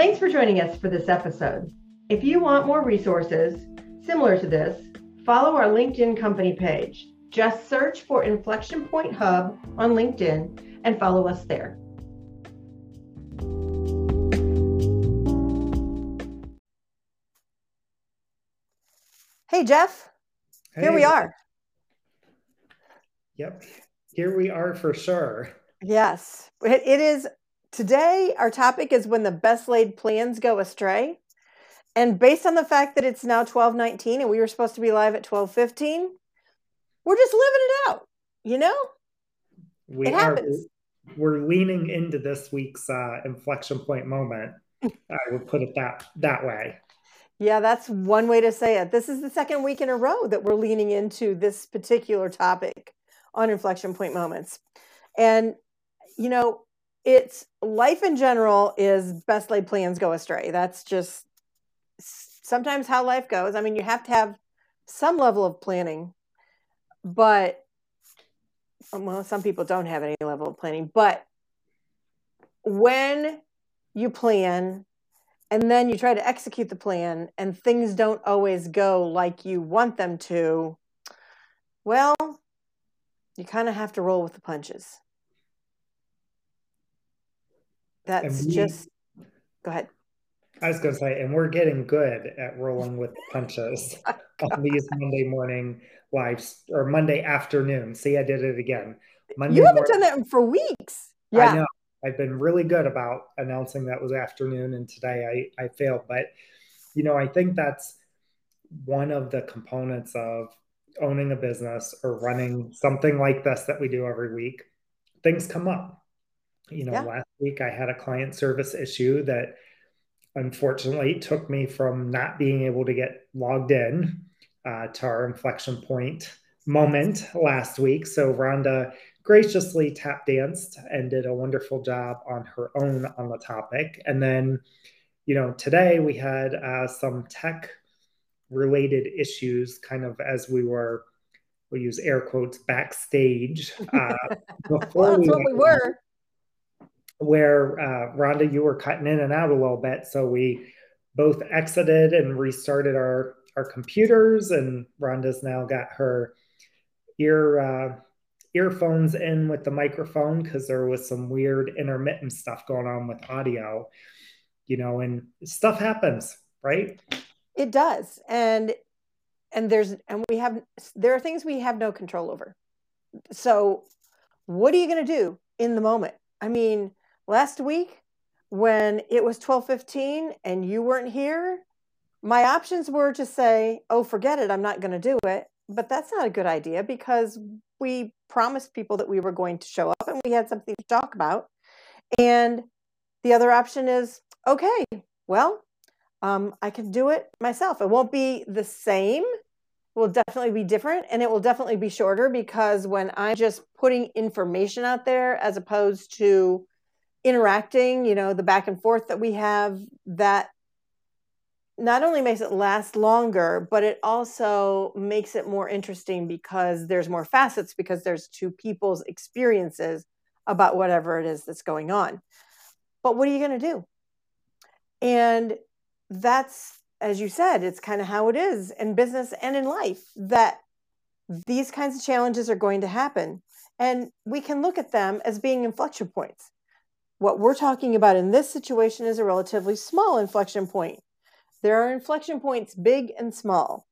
Thanks for joining us for this episode. If you want more resources similar to this, follow our LinkedIn company page. Just search for Inflection Point Hub on LinkedIn and follow us there. Hey, Jeff. Hey. Here we are. Yep. Here we are for sure. Yes. It is today. Our topic is when the best laid plans go astray. And based on the fact that it's now 1219 and we were supposed to be live at 1215, we're just living it out, you know? We it happens. Are, we're leaning into this week's uh, inflection point moment. I would put it that that way. Yeah, that's one way to say it. This is the second week in a row that we're leaning into this particular topic on inflection point moments. And, you know, it's life in general is best laid plans go astray. That's just sometimes how life goes. I mean, you have to have some level of planning, but um, well, some people don't have any level of planning, but when you plan and then you try to execute the plan and things don't always go like you want them to well you kind of have to roll with the punches that's we, just go ahead. I was going to say and we're getting good at rolling with punches oh, on these monday morning lives or monday afternoon. See i did it again. Monday you haven't morning, done that for weeks. Yeah. i know. I've been really good about announcing that was afternoon, and today I, I failed. But, you know, I think that's one of the components of owning a business or running something like this that we do every week. Things come up. You know, yeah. last week I had a client service issue that unfortunately took me from not being able to get logged in uh, to our inflection point moment last week. So Rhonda graciously tap danced and did a wonderful job on her own on the topic. And then, you know, today we had uh, some tech related issues kind of as we were, we use air quotes, backstage. Uh, before well, that's we what we were. Where uh, Rhonda, you were cutting in and out a little bit. So we both exited and restarted our, our computers, and Rhonda's now got her ear uh, earphones in with the microphone because there was some weird intermittent stuff going on with audio, you know, and stuff happens, right? It does. And and there's and we have there are things we have no control over. So what are you going to do in the moment? I mean, last week when it was 12:15 and you weren't here, my options were to say, "Oh, forget it, I'm not going to do it." But that's not a good idea because we promised people that we were going to show up and we had something to talk about. And the other option is okay, well, um, I can do it myself. It won't be the same. It will definitely be different and it will definitely be shorter because when I'm just putting information out there as opposed to interacting, you know, the back and forth that we have, that not only makes it last longer, but it also makes it more interesting because there's more facets because there's two people's experiences about whatever it is that's going on. But what are you going to do? And that's, as you said, it's kind of how it is in business and in life that these kinds of challenges are going to happen. And we can look at them as being inflection points. What we're talking about in this situation is a relatively small inflection point there are inflection points, big and small.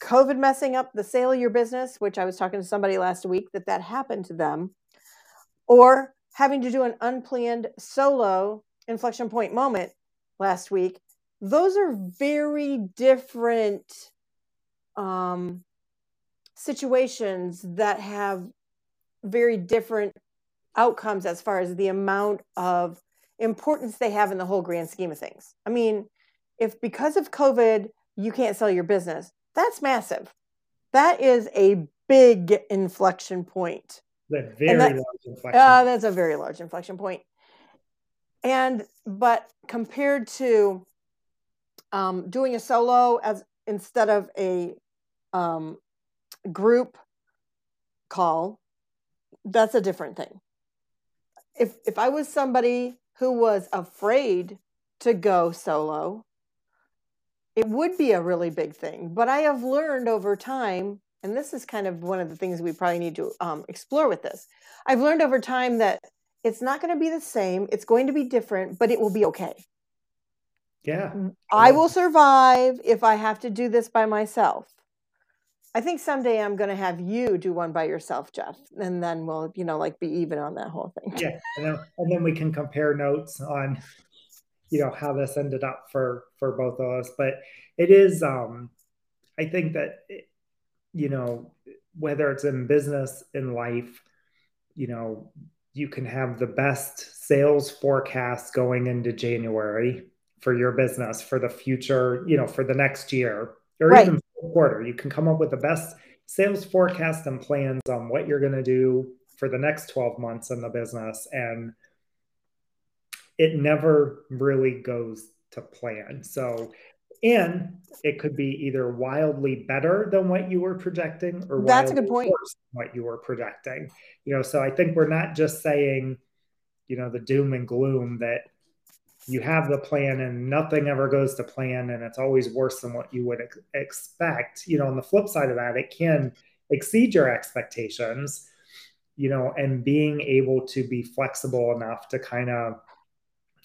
COVID messing up the sale of your business, which I was talking to somebody last week that that happened to them, or having to do an unplanned solo inflection point moment last week. Those are very different um, situations that have very different outcomes as far as the amount of importance they have in the whole grand scheme of things. I mean, if because of COVID you can't sell your business, that's massive. That is a big inflection point. That very that, large inflection. Uh, that's a very large inflection point. And but compared to um, doing a solo as instead of a um, group call, that's a different thing. If if I was somebody who was afraid to go solo. It would be a really big thing, but I have learned over time, and this is kind of one of the things we probably need to um, explore with this. I've learned over time that it's not going to be the same, it's going to be different, but it will be okay. Yeah. I will survive if I have to do this by myself. I think someday I'm going to have you do one by yourself, Jeff, and then we'll, you know, like be even on that whole thing. Yeah, and then, and then we can compare notes on, you know, how this ended up for for both of us. But it is, um, I think that, you know, whether it's in business, in life, you know, you can have the best sales forecast going into January for your business for the future, you know, for the next year or right. even quarter. You can come up with the best sales forecast and plans on what you're going to do for the next 12 months in the business. And it never really goes to plan. So, and it could be either wildly better than what you were projecting or that's a good point worse than what you were projecting. You know, so I think we're not just saying, you know, the doom and gloom that you have the plan and nothing ever goes to plan and it's always worse than what you would ex- expect you know on the flip side of that it can exceed your expectations you know and being able to be flexible enough to kind of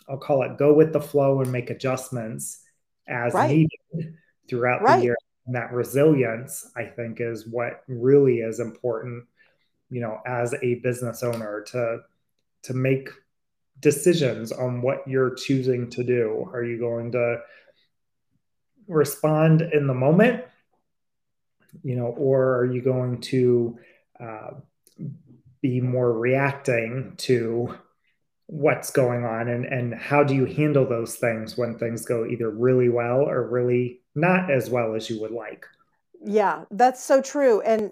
i'll call it go with the flow and make adjustments as right. needed throughout right. the year and that resilience i think is what really is important you know as a business owner to to make decisions on what you're choosing to do. Are you going to respond in the moment, you know, or are you going to uh, be more reacting to what's going on? And and how do you handle those things when things go either really well or really not as well as you would like? Yeah that's so true. And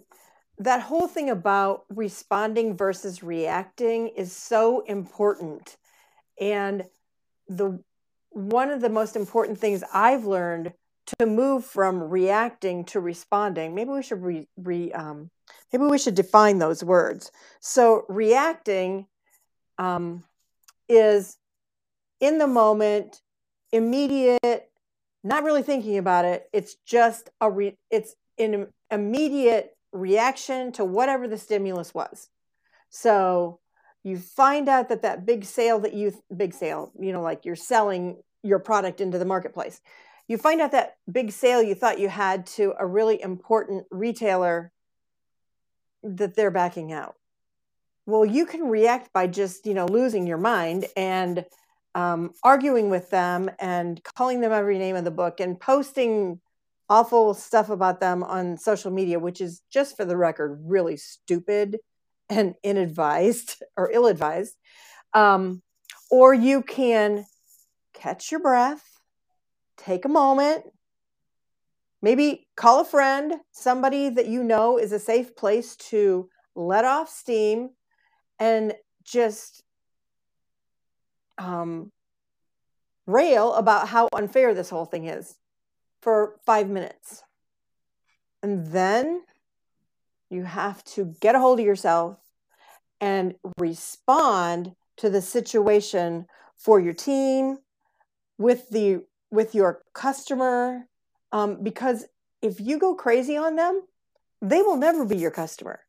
that whole thing about responding versus reacting is so important. And the one of the most important things i've learned to move from reacting to responding maybe we should re, re um, maybe we should define those words. So reacting um, is in the moment immediate not really thinking about it. It's just a re, it's an immediate reaction to whatever the stimulus was. So you find out that that big sale that you big sale, you know, like you're selling your product into the marketplace. You find out that big sale you thought you had to a really important retailer that they're backing out. Well, you can react by just, you know, losing your mind and um, arguing with them and calling them every name of the book and posting awful stuff about them on social media, which is just for the record, really stupid and inadvised or ill advised. Um, or you can catch your breath, take a moment, maybe call a friend, somebody that you know is a safe place to let off steam and just um, rail about how unfair this whole thing is for five minutes. And then you have to get a hold of yourself and respond to the situation for your team with the with your customer um, because if you go crazy on them they will never be your customer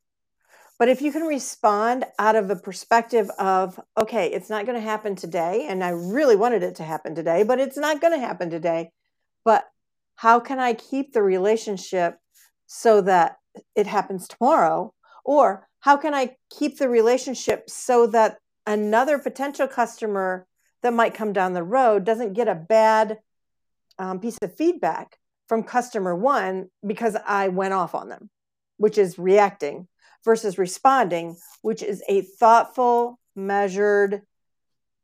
but if you can respond out of a perspective of okay it's not going to happen today and i really wanted it to happen today but it's not going to happen today but how can I keep the relationship so that it happens tomorrow? Or how can I keep the relationship so that another potential customer that might come down the road doesn't get a bad um, piece of feedback from customer one because I went off on them, which is reacting, versus responding, which is a thoughtful, measured,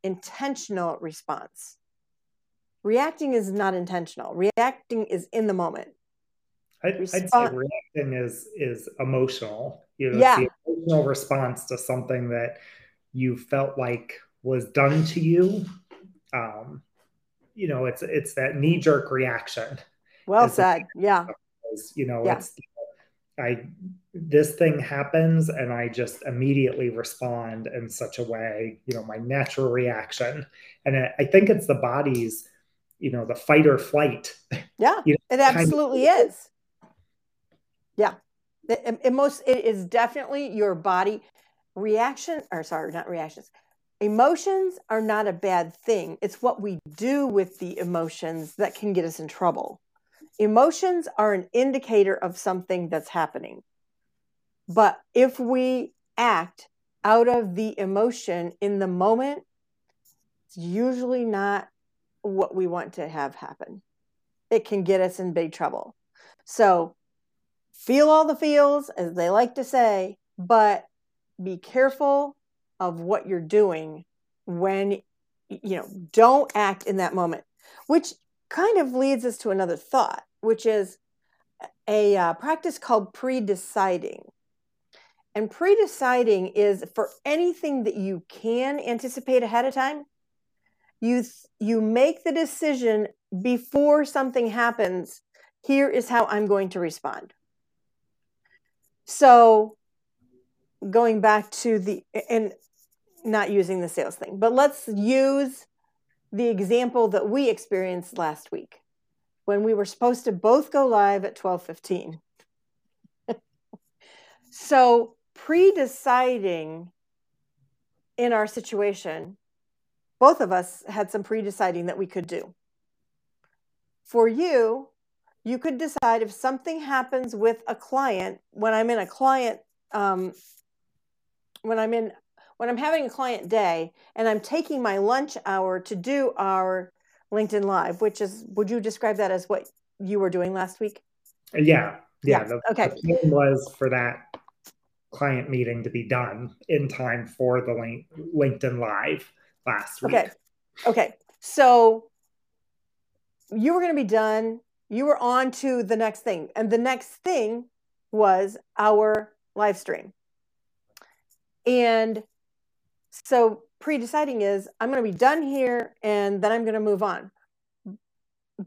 intentional response reacting is not intentional reacting is in the moment I'd, I'd say reacting is is emotional you know yeah. the emotional response to something that you felt like was done to you um you know it's it's that knee-jerk reaction well said yeah you know yeah. it's I this thing happens and I just immediately respond in such a way, you know, my natural reaction. And I, I think it's the body's, you know, the fight or flight. Yeah, you know, it absolutely of, is. Yeah. It, it most it is definitely your body reaction or sorry, not reactions. Emotions are not a bad thing. It's what we do with the emotions that can get us in trouble. Emotions are an indicator of something that's happening. But if we act out of the emotion in the moment, it's usually not what we want to have happen. It can get us in big trouble. So feel all the feels, as they like to say, but be careful of what you're doing when, you know, don't act in that moment, which kind of leads us to another thought, which is a uh, practice called pre deciding. And pre deciding is for anything that you can anticipate ahead of time, you, you make the decision before something happens. Here is how I'm going to respond. So, going back to the, and not using the sales thing, but let's use the example that we experienced last week when we were supposed to both go live at 12:15. so, pre-deciding in our situation, both of us had some pre-deciding that we could do. For you, you could decide if something happens with a client when I'm in a client um, when I'm in when I'm having a client day and I'm taking my lunch hour to do our LinkedIn Live, which is, would you describe that as what you were doing last week? Yeah. Yeah. yeah. The, okay. The plan was for that client meeting to be done in time for the link, LinkedIn Live last week. Okay. Okay. So you were going to be done. You were on to the next thing. And the next thing was our live stream. And so pre deciding is I'm going to be done here and then I'm going to move on.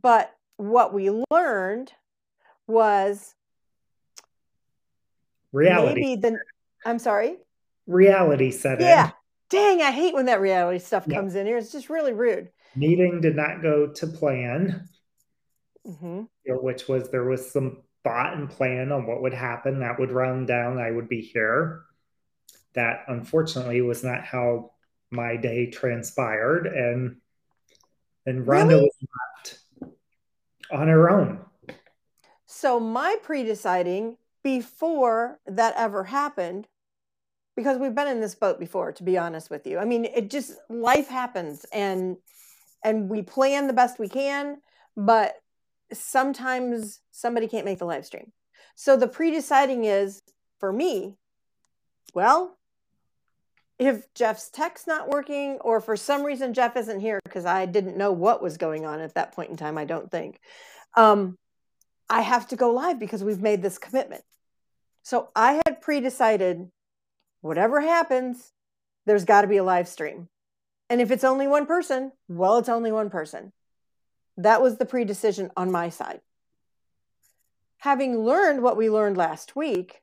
But what we learned was reality. Maybe the, I'm sorry? Reality set in. Yeah. Dang, I hate when that reality stuff yeah. comes in here. It's just really rude. Meeting did not go to plan, mm-hmm. you know, which was there was some thought and plan on what would happen. That would run down. I would be here that unfortunately was not how my day transpired and and Rhonda really? was left on her own. So my pre-deciding before that ever happened, because we've been in this boat before, to be honest with you. I mean, it just life happens and and we plan the best we can, but sometimes somebody can't make the live stream. So the pre-deciding is for me, well, if Jeff's tech's not working, or for some reason Jeff isn't here because I didn't know what was going on at that point in time, I don't think. Um, I have to go live because we've made this commitment. So I had pre decided whatever happens, there's got to be a live stream. And if it's only one person, well, it's only one person. That was the pre decision on my side. Having learned what we learned last week,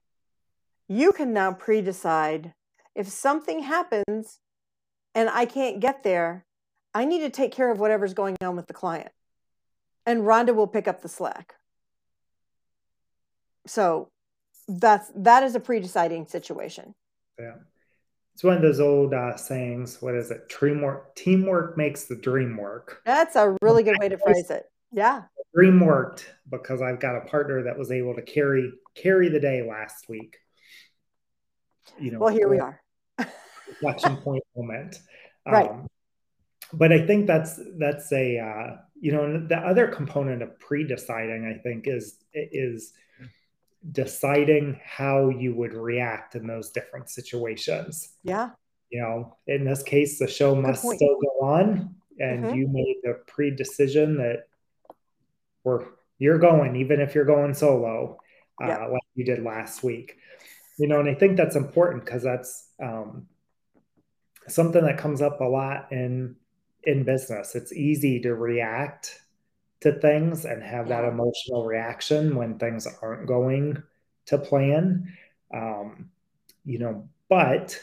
you can now pre decide if something happens and I can't get there, I need to take care of whatever's going on with the client. And Rhonda will pick up the slack. So that's that is a pre-deciding situation. Yeah. It's one of those old uh, sayings. What is it? Teamwork, teamwork makes the dream work. That's a really good way to phrase it. Yeah. Dream worked because I've got a partner that was able to carry carry the day last week you know well here we are reflection point moment right um, but i think that's that's a uh, you know the other component of pre-deciding i think is is deciding how you would react in those different situations yeah you know in this case the show Good must point. still go on and mm-hmm. you made the pre-decision that we're you're going even if you're going solo uh, yeah. like you did last week you know and i think that's important because that's um, something that comes up a lot in in business it's easy to react to things and have that emotional reaction when things aren't going to plan. Um, you know, but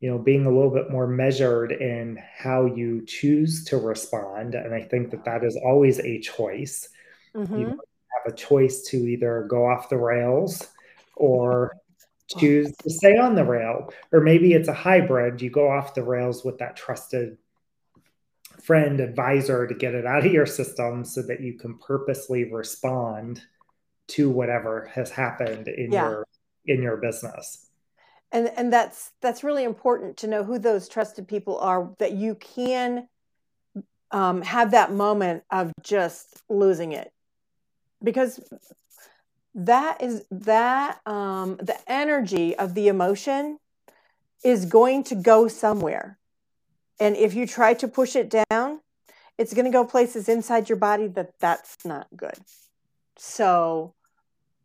you know, being a little bit more measured in how you choose to respond, and I think that that is always a choice. Mm-hmm. You have a choice to either go off the rails or choose to stay on the rail, or maybe it's a hybrid. You go off the rails with that trusted friend, advisor to get it out of your system so that you can purposely respond to whatever has happened in yeah. your in your business. And and that's that's really important to know who those trusted people are that you can um, have that moment of just losing it because that is that um, the energy of the emotion is going to go somewhere and if you try to push it down, it's going to go places inside your body that that's not good. So,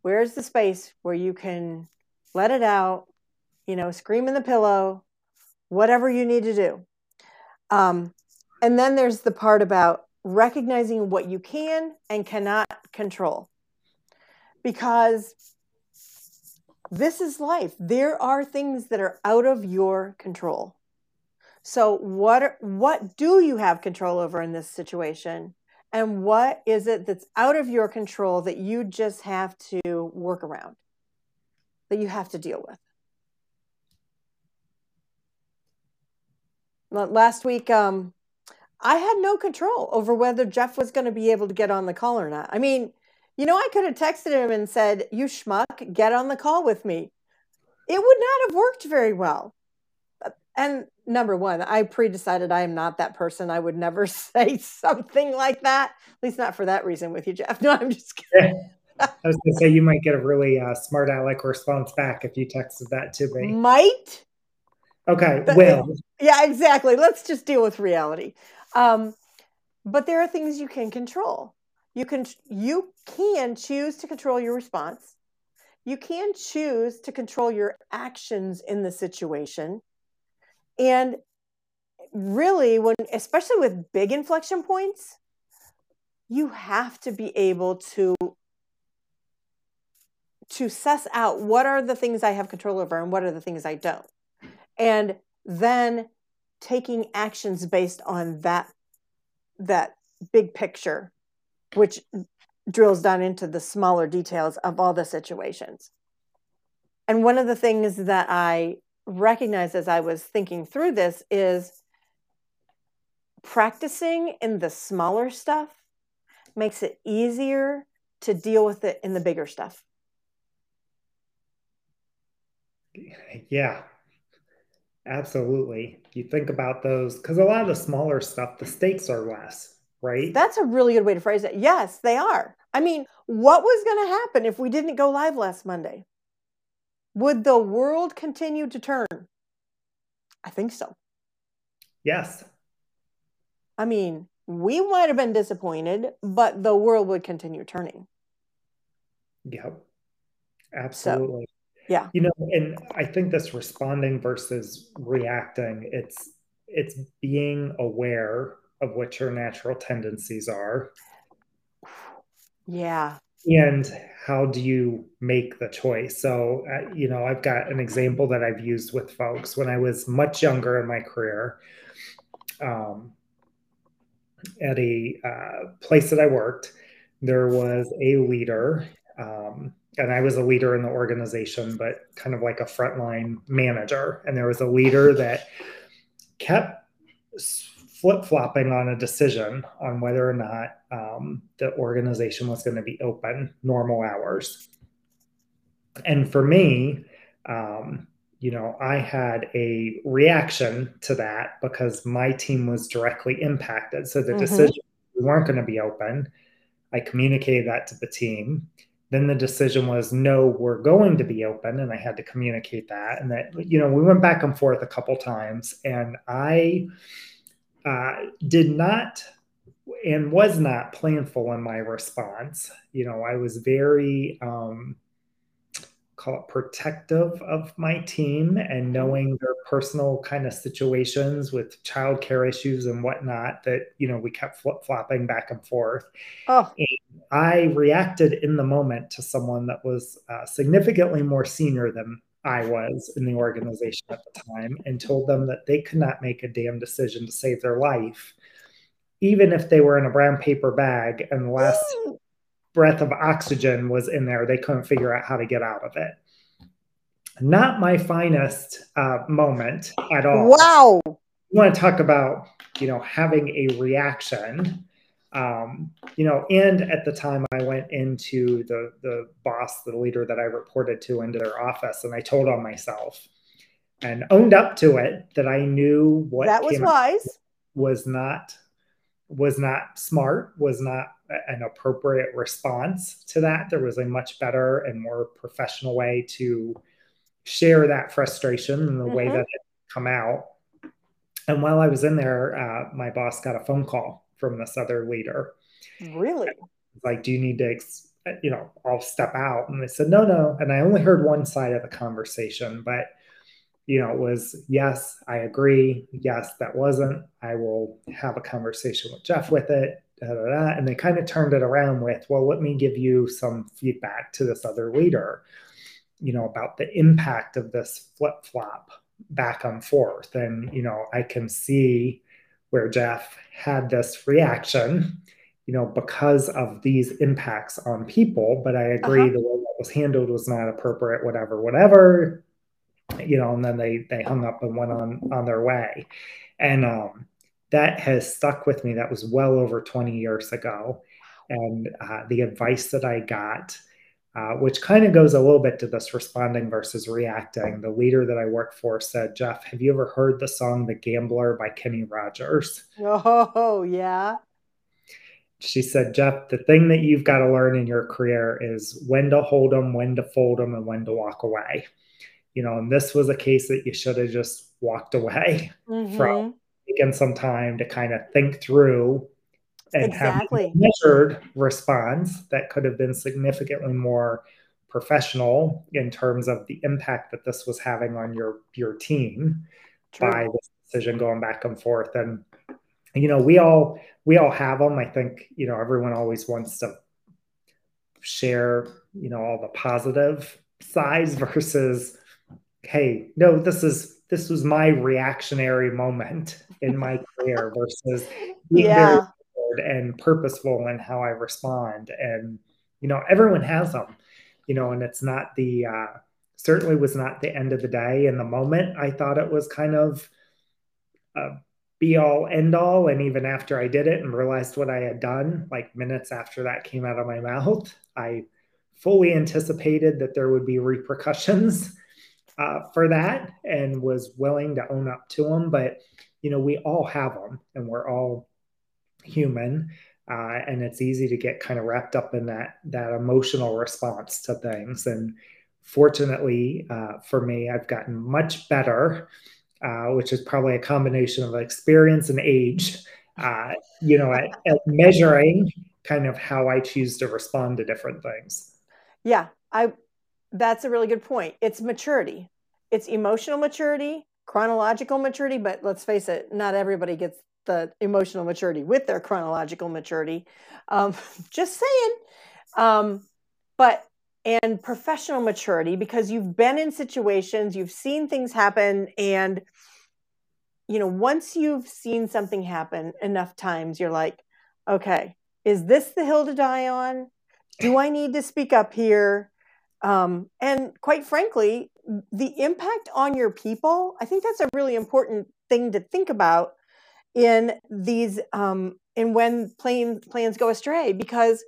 where's the space where you can let it out, you know, scream in the pillow, whatever you need to do. Um, and then there's the part about recognizing what you can and cannot control. Because this is life. There are things that are out of your control. So what what do you have control over in this situation? And what is it that's out of your control that you just have to work around? That you have to deal with? Last week, um, I had no control over whether Jeff was going to be able to get on the call or not. I mean, you know, I could have texted him and said, You schmuck, get on the call with me. It would not have worked very well and number one, I pre-decided I am not that person. I would never say something like that. At least not for that reason with you, Jeff. No, I'm just kidding. I was going to say you might get a really uh, smart aleck response back if you texted that to me. Might. Okay. But, will. Yeah, exactly. Let's just deal with reality. Um, but there are things you can control. You can you can choose to control your response. You can choose to control your actions in the situation and really, when especially with big inflection points, you have to be able to to suss out what are the things I have control over and what are the things I don't. And then taking actions based on that that big picture which drills down into the smaller details of all the situations. And one of the things that I recognized as I was thinking through this is practicing in the smaller stuff makes it easier to deal with it in the bigger stuff. Yeah, absolutely. You think about those because a lot of the smaller stuff, the stakes are less, right? That's a really good way to phrase it. Yes, they are. I mean, what was going to happen if we didn't go live last Monday? Would the world continue to turn? I think so. Yes. I mean, we might have been disappointed, but the world would continue turning. Yep. Absolutely. So, yeah. You know, and I think this responding versus reacting, it's it's being aware of what your natural tendencies are. Yeah and how do you make the choice? So uh, you know i've got an example that i've used with folks. When i was much younger in my career um, at a uh, place that i worked there was a leader um, and i was a leader in the organization but kind of like a frontline manager. And there was a leader that kept flip flopping on a decision on whether or not um, the organization was going to be open normal hours. And for me, um, you know, I had a reaction to that because my team was directly impacted. So the mm-hmm. decision we weren't going to be open. I communicated that to the team. Then the decision was no, we're going to be open, and I had to communicate that. And that you know, we went back and forth a couple times, and I uh, did not and was not planful in my response. You know, I was very um, call it protective of my team and mm-hmm. knowing their personal kind of situations with childcare issues and whatnot that you know we kept flip flopping back and forth. Oh. And, I reacted in the moment to someone that was uh, significantly more senior than I was in the organization at the time and told them that they could not make a damn decision to save their life, even if they were in a brown paper bag and the last breath of oxygen was in there, they couldn't figure out how to get out of it. Not my finest uh, moment at all. Wow. You want to talk about, you know, having a reaction um, you know, and at the time I went into the the boss, the leader that I reported to into their office, and I told on myself and owned up to it that I knew what that was wise was not was not smart, was not an appropriate response to that. There was a much better and more professional way to share that frustration in the mm-hmm. way that it come out. And while I was in there, uh, my boss got a phone call from this other leader. Really? Like, do you need to, you know, I'll step out. And they said, no, no. And I only heard one side of the conversation, but, you know, it was, yes, I agree. Yes, that wasn't. I will have a conversation with Jeff with it. Da, da, da. And they kind of turned it around with, well, let me give you some feedback to this other leader, you know, about the impact of this flip flop back and forth. And, you know, I can see where Jeff had this reaction, you know, because of these impacts on people. But I agree uh-huh. the way that was handled was not appropriate, whatever, whatever. You know, and then they they hung up and went on on their way. And um that has stuck with me. That was well over 20 years ago. And uh, the advice that I got uh, which kind of goes a little bit to this responding versus reacting. The leader that I work for said, Jeff, have you ever heard the song The Gambler by Kenny Rogers? Oh, yeah. She said, Jeff, the thing that you've got to learn in your career is when to hold them, when to fold them, and when to walk away. You know, and this was a case that you should have just walked away mm-hmm. from, taken some time to kind of think through and exactly. have measured response that could have been significantly more professional in terms of the impact that this was having on your your team True. by this decision going back and forth and you know we all we all have them i think you know everyone always wants to share you know all the positive sides versus hey no this is this was my reactionary moment in my career versus yeah and purposeful in how I respond. And, you know, everyone has them, you know, and it's not the, uh, certainly was not the end of the day. In the moment, I thought it was kind of a be all end all. And even after I did it and realized what I had done, like minutes after that came out of my mouth, I fully anticipated that there would be repercussions uh, for that and was willing to own up to them. But, you know, we all have them and we're all human uh, and it's easy to get kind of wrapped up in that that emotional response to things. And fortunately uh, for me i've gotten much better uh, which is probably a combination of experience and age. Uh, you know at, at measuring kind of how i choose to respond to different things. Yeah i that's a really good point. It's maturity. It's emotional maturity chronological maturity but let's face it not everybody gets the emotional maturity with their chronological maturity. Um, just saying. Um, but and professional maturity because you've been in situations, you've seen things happen, and you know once you've seen something happen enough times, you're like, okay, is this the hill to die on? Do I need to speak up here? Um, and quite frankly, the impact on your people, I think that's a really important thing to think about in these um, in when plans plans go astray because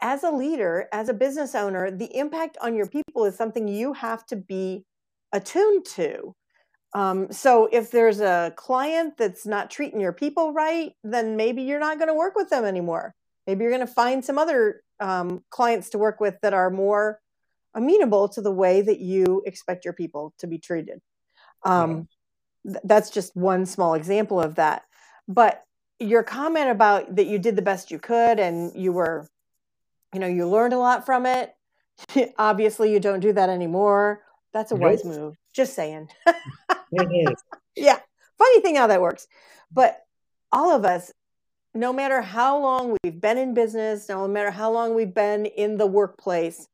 as a leader as a business owner the impact on your people is something you have to be attuned to. Um, so if there's a client that's not treating your people right then maybe you're not going to work with them anymore. Maybe you're going to find some other um, clients to work with that are more amenable to the way that you expect your people to be treated. Um, that's just one small example of that. But your comment about that you did the best you could and you were, you know, you learned a lot from it. Obviously, you don't do that anymore. That's a nope. wise move. Just saying. it is. Yeah. Funny thing how that works. But all of us no matter how long we've been in business, no matter how long we've been in the workplace,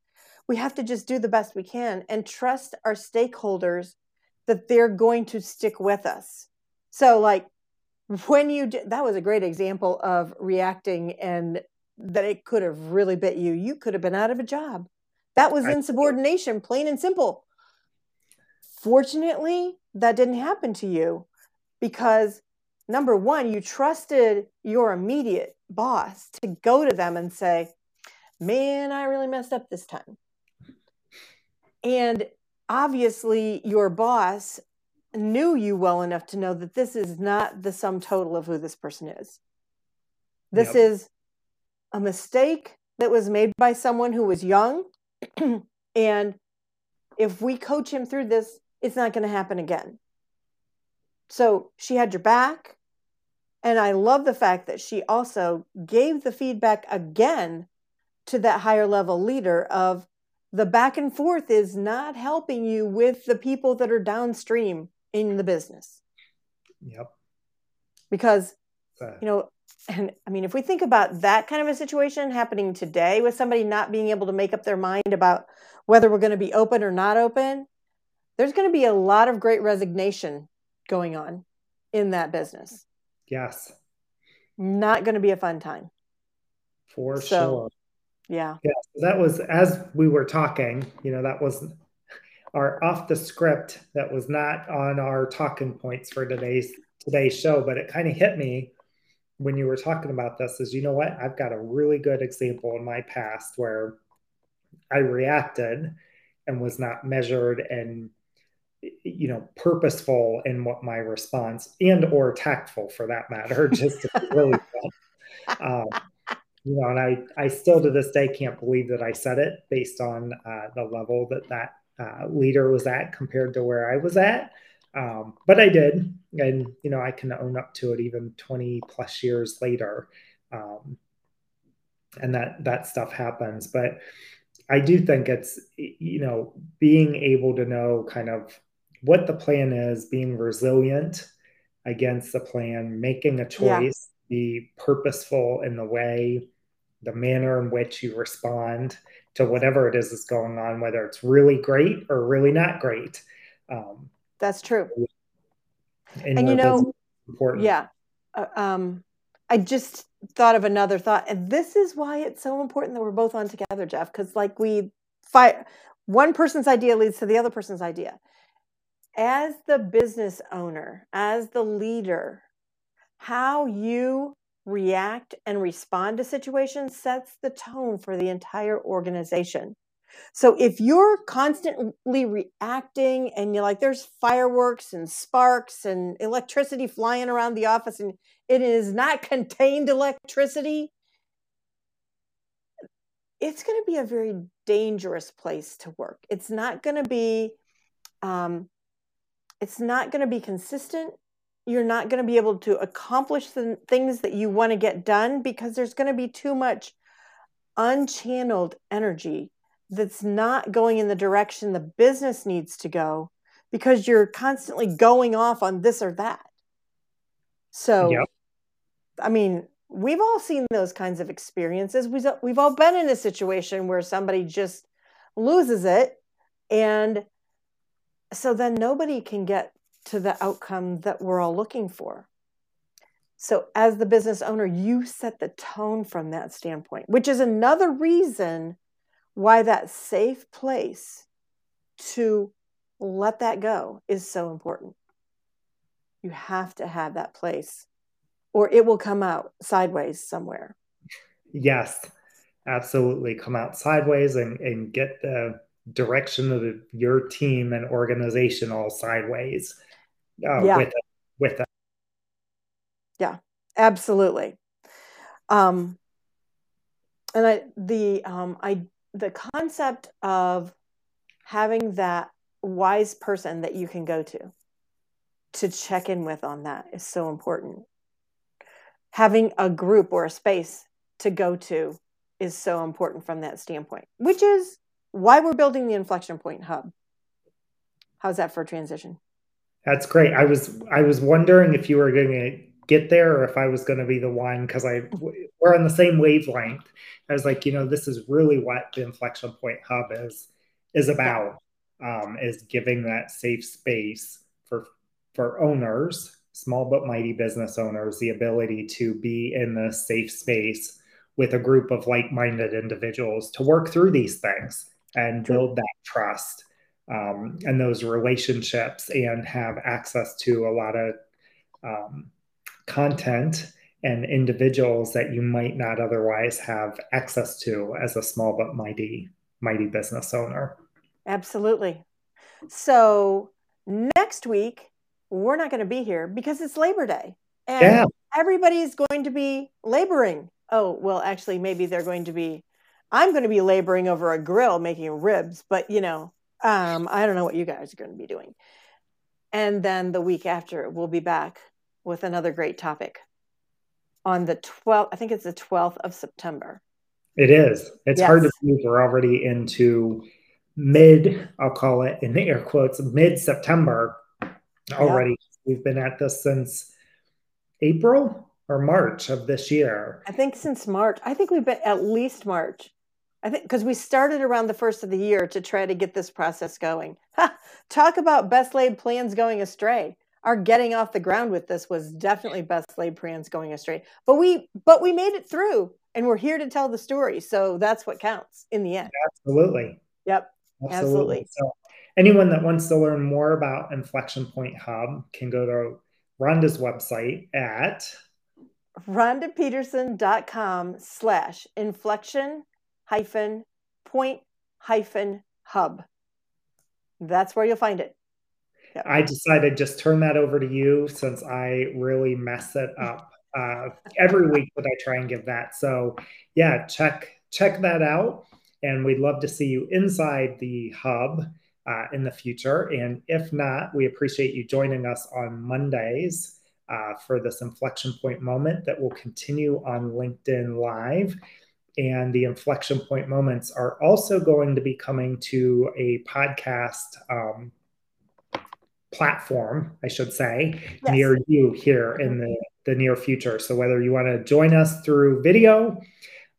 we have to just do the best we can and trust our stakeholders that they're going to stick with us. So, like when you did, that was a great example of reacting and that it could have really bit you. You could have been out of a job. That was insubordination, plain and simple. Fortunately, that didn't happen to you because number one, you trusted your immediate boss to go to them and say, Man, I really messed up this time. And obviously, your boss knew you well enough to know that this is not the sum total of who this person is. This yep. is a mistake that was made by someone who was young. and if we coach him through this, it's not going to happen again. So she had your back. And I love the fact that she also gave the feedback again to that higher level leader of the back and forth is not helping you with the people that are downstream in the business. Yep. Because, uh. you know, and I mean, if we think about that kind of a situation happening today with somebody not being able to make up their mind about whether we're going to be open or not open, there's going to be a lot of great resignation going on in that business. Yes. Not going to be a fun time. For so, sure. Yeah. Yeah. That was as we were talking, you know, that was our off the script that was not on our talking points for today's today's show, but it kind of hit me when you were talking about this is you know what i've got a really good example in my past where i reacted and was not measured and you know purposeful in what my response and or tactful for that matter just to really um, you know and i i still to this day can't believe that i said it based on uh, the level that that uh, leader was at compared to where i was at um, but I did, and you know, I can own up to it even 20 plus years later. Um, and that that stuff happens. But I do think it's you know being able to know kind of what the plan is, being resilient against the plan, making a choice, yeah. be purposeful in the way, the manner in which you respond to whatever it is that's going on, whether it's really great or really not great. Um, that's true. And, and you know, important. yeah. Uh, um, I just thought of another thought, and this is why it's so important that we're both on together, Jeff. Because like we fight, one person's idea leads to the other person's idea. As the business owner, as the leader, how you react and respond to situations sets the tone for the entire organization. So if you're constantly reacting and you're like, there's fireworks and sparks and electricity flying around the office and it is not contained electricity, it's going to be a very dangerous place to work. It's not going to be, um, it's not going to be consistent. You're not going to be able to accomplish the things that you want to get done because there's going to be too much unchanneled energy that's not going in the direction the business needs to go because you're constantly going off on this or that. So, yep. I mean, we've all seen those kinds of experiences. We've, we've all been in a situation where somebody just loses it. And so then nobody can get to the outcome that we're all looking for. So, as the business owner, you set the tone from that standpoint, which is another reason why that safe place to let that go is so important. You have to have that place, or it will come out sideways somewhere. Yes, absolutely. Come out sideways and, and get the direction of your team and organization all sideways uh, yeah. with it, with it. Yeah, absolutely. Um, and I the um, I the concept of having that wise person that you can go to to check in with on that is so important. Having a group or a space to go to is so important from that standpoint, which is why we're building the inflection point hub. How's that for a transition? That's great. I was I was wondering if you were going to get there or if I was going to be the one because I we're on the same wavelength. I was like, you know, this is really what the inflection point hub is is about. Um, is giving that safe space for for owners, small but mighty business owners, the ability to be in the safe space with a group of like-minded individuals to work through these things and build that trust um, and those relationships and have access to a lot of um, content and individuals that you might not otherwise have access to as a small but mighty mighty business owner. Absolutely. So next week we're not going to be here because it's labor day and yeah. everybody's going to be laboring. Oh well actually maybe they're going to be i'm going to be laboring over a grill making ribs but you know um, i don't know what you guys are going to be doing and then the week after we'll be back with another great topic on the 12th, I think it's the 12th of September. It is. It's yes. hard to believe we're already into mid, I'll call it in the air quotes, mid September already. Yep. We've been at this since April or March of this year. I think since March. I think we've been at least March. I think because we started around the first of the year to try to get this process going. Ha, talk about best laid plans going astray our getting off the ground with this was definitely best laid plans going astray. But we but we made it through and we're here to tell the story. So that's what counts in the end. Absolutely. Yep. Absolutely. Absolutely. So anyone that wants to learn more about Inflection Point Hub can go to Rhonda's website at rhondapeterson.com slash inflection hyphen point hyphen hub. That's where you'll find it. I decided just turn that over to you since I really mess it up uh, every week that I try and give that. So yeah, check check that out, and we'd love to see you inside the hub uh, in the future. And if not, we appreciate you joining us on Mondays. Uh, for this inflection point moment that will continue on LinkedIn Live. And the inflection point moments are also going to be coming to a podcast um, platform, I should say, yes. near you here in the, the near future. So whether you want to join us through video,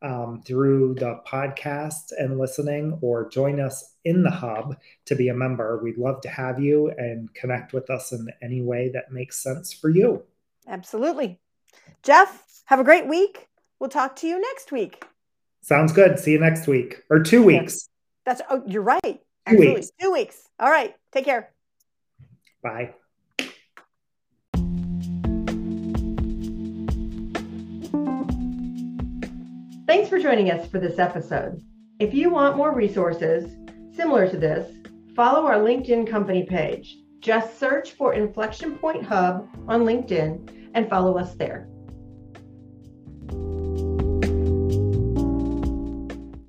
um, through the podcast and listening, or join us in the hub to be a member, we'd love to have you and connect with us in any way that makes sense for you. Absolutely. Jeff, have a great week. We'll talk to you next week. Sounds good. See you next week or two weeks. That's oh, you're right. Absolutely. Two weeks. Two weeks. All right. Take care. Bye. Thanks for joining us for this episode. If you want more resources similar to this, follow our LinkedIn company page. Just search for Inflection Point Hub on LinkedIn and follow us there.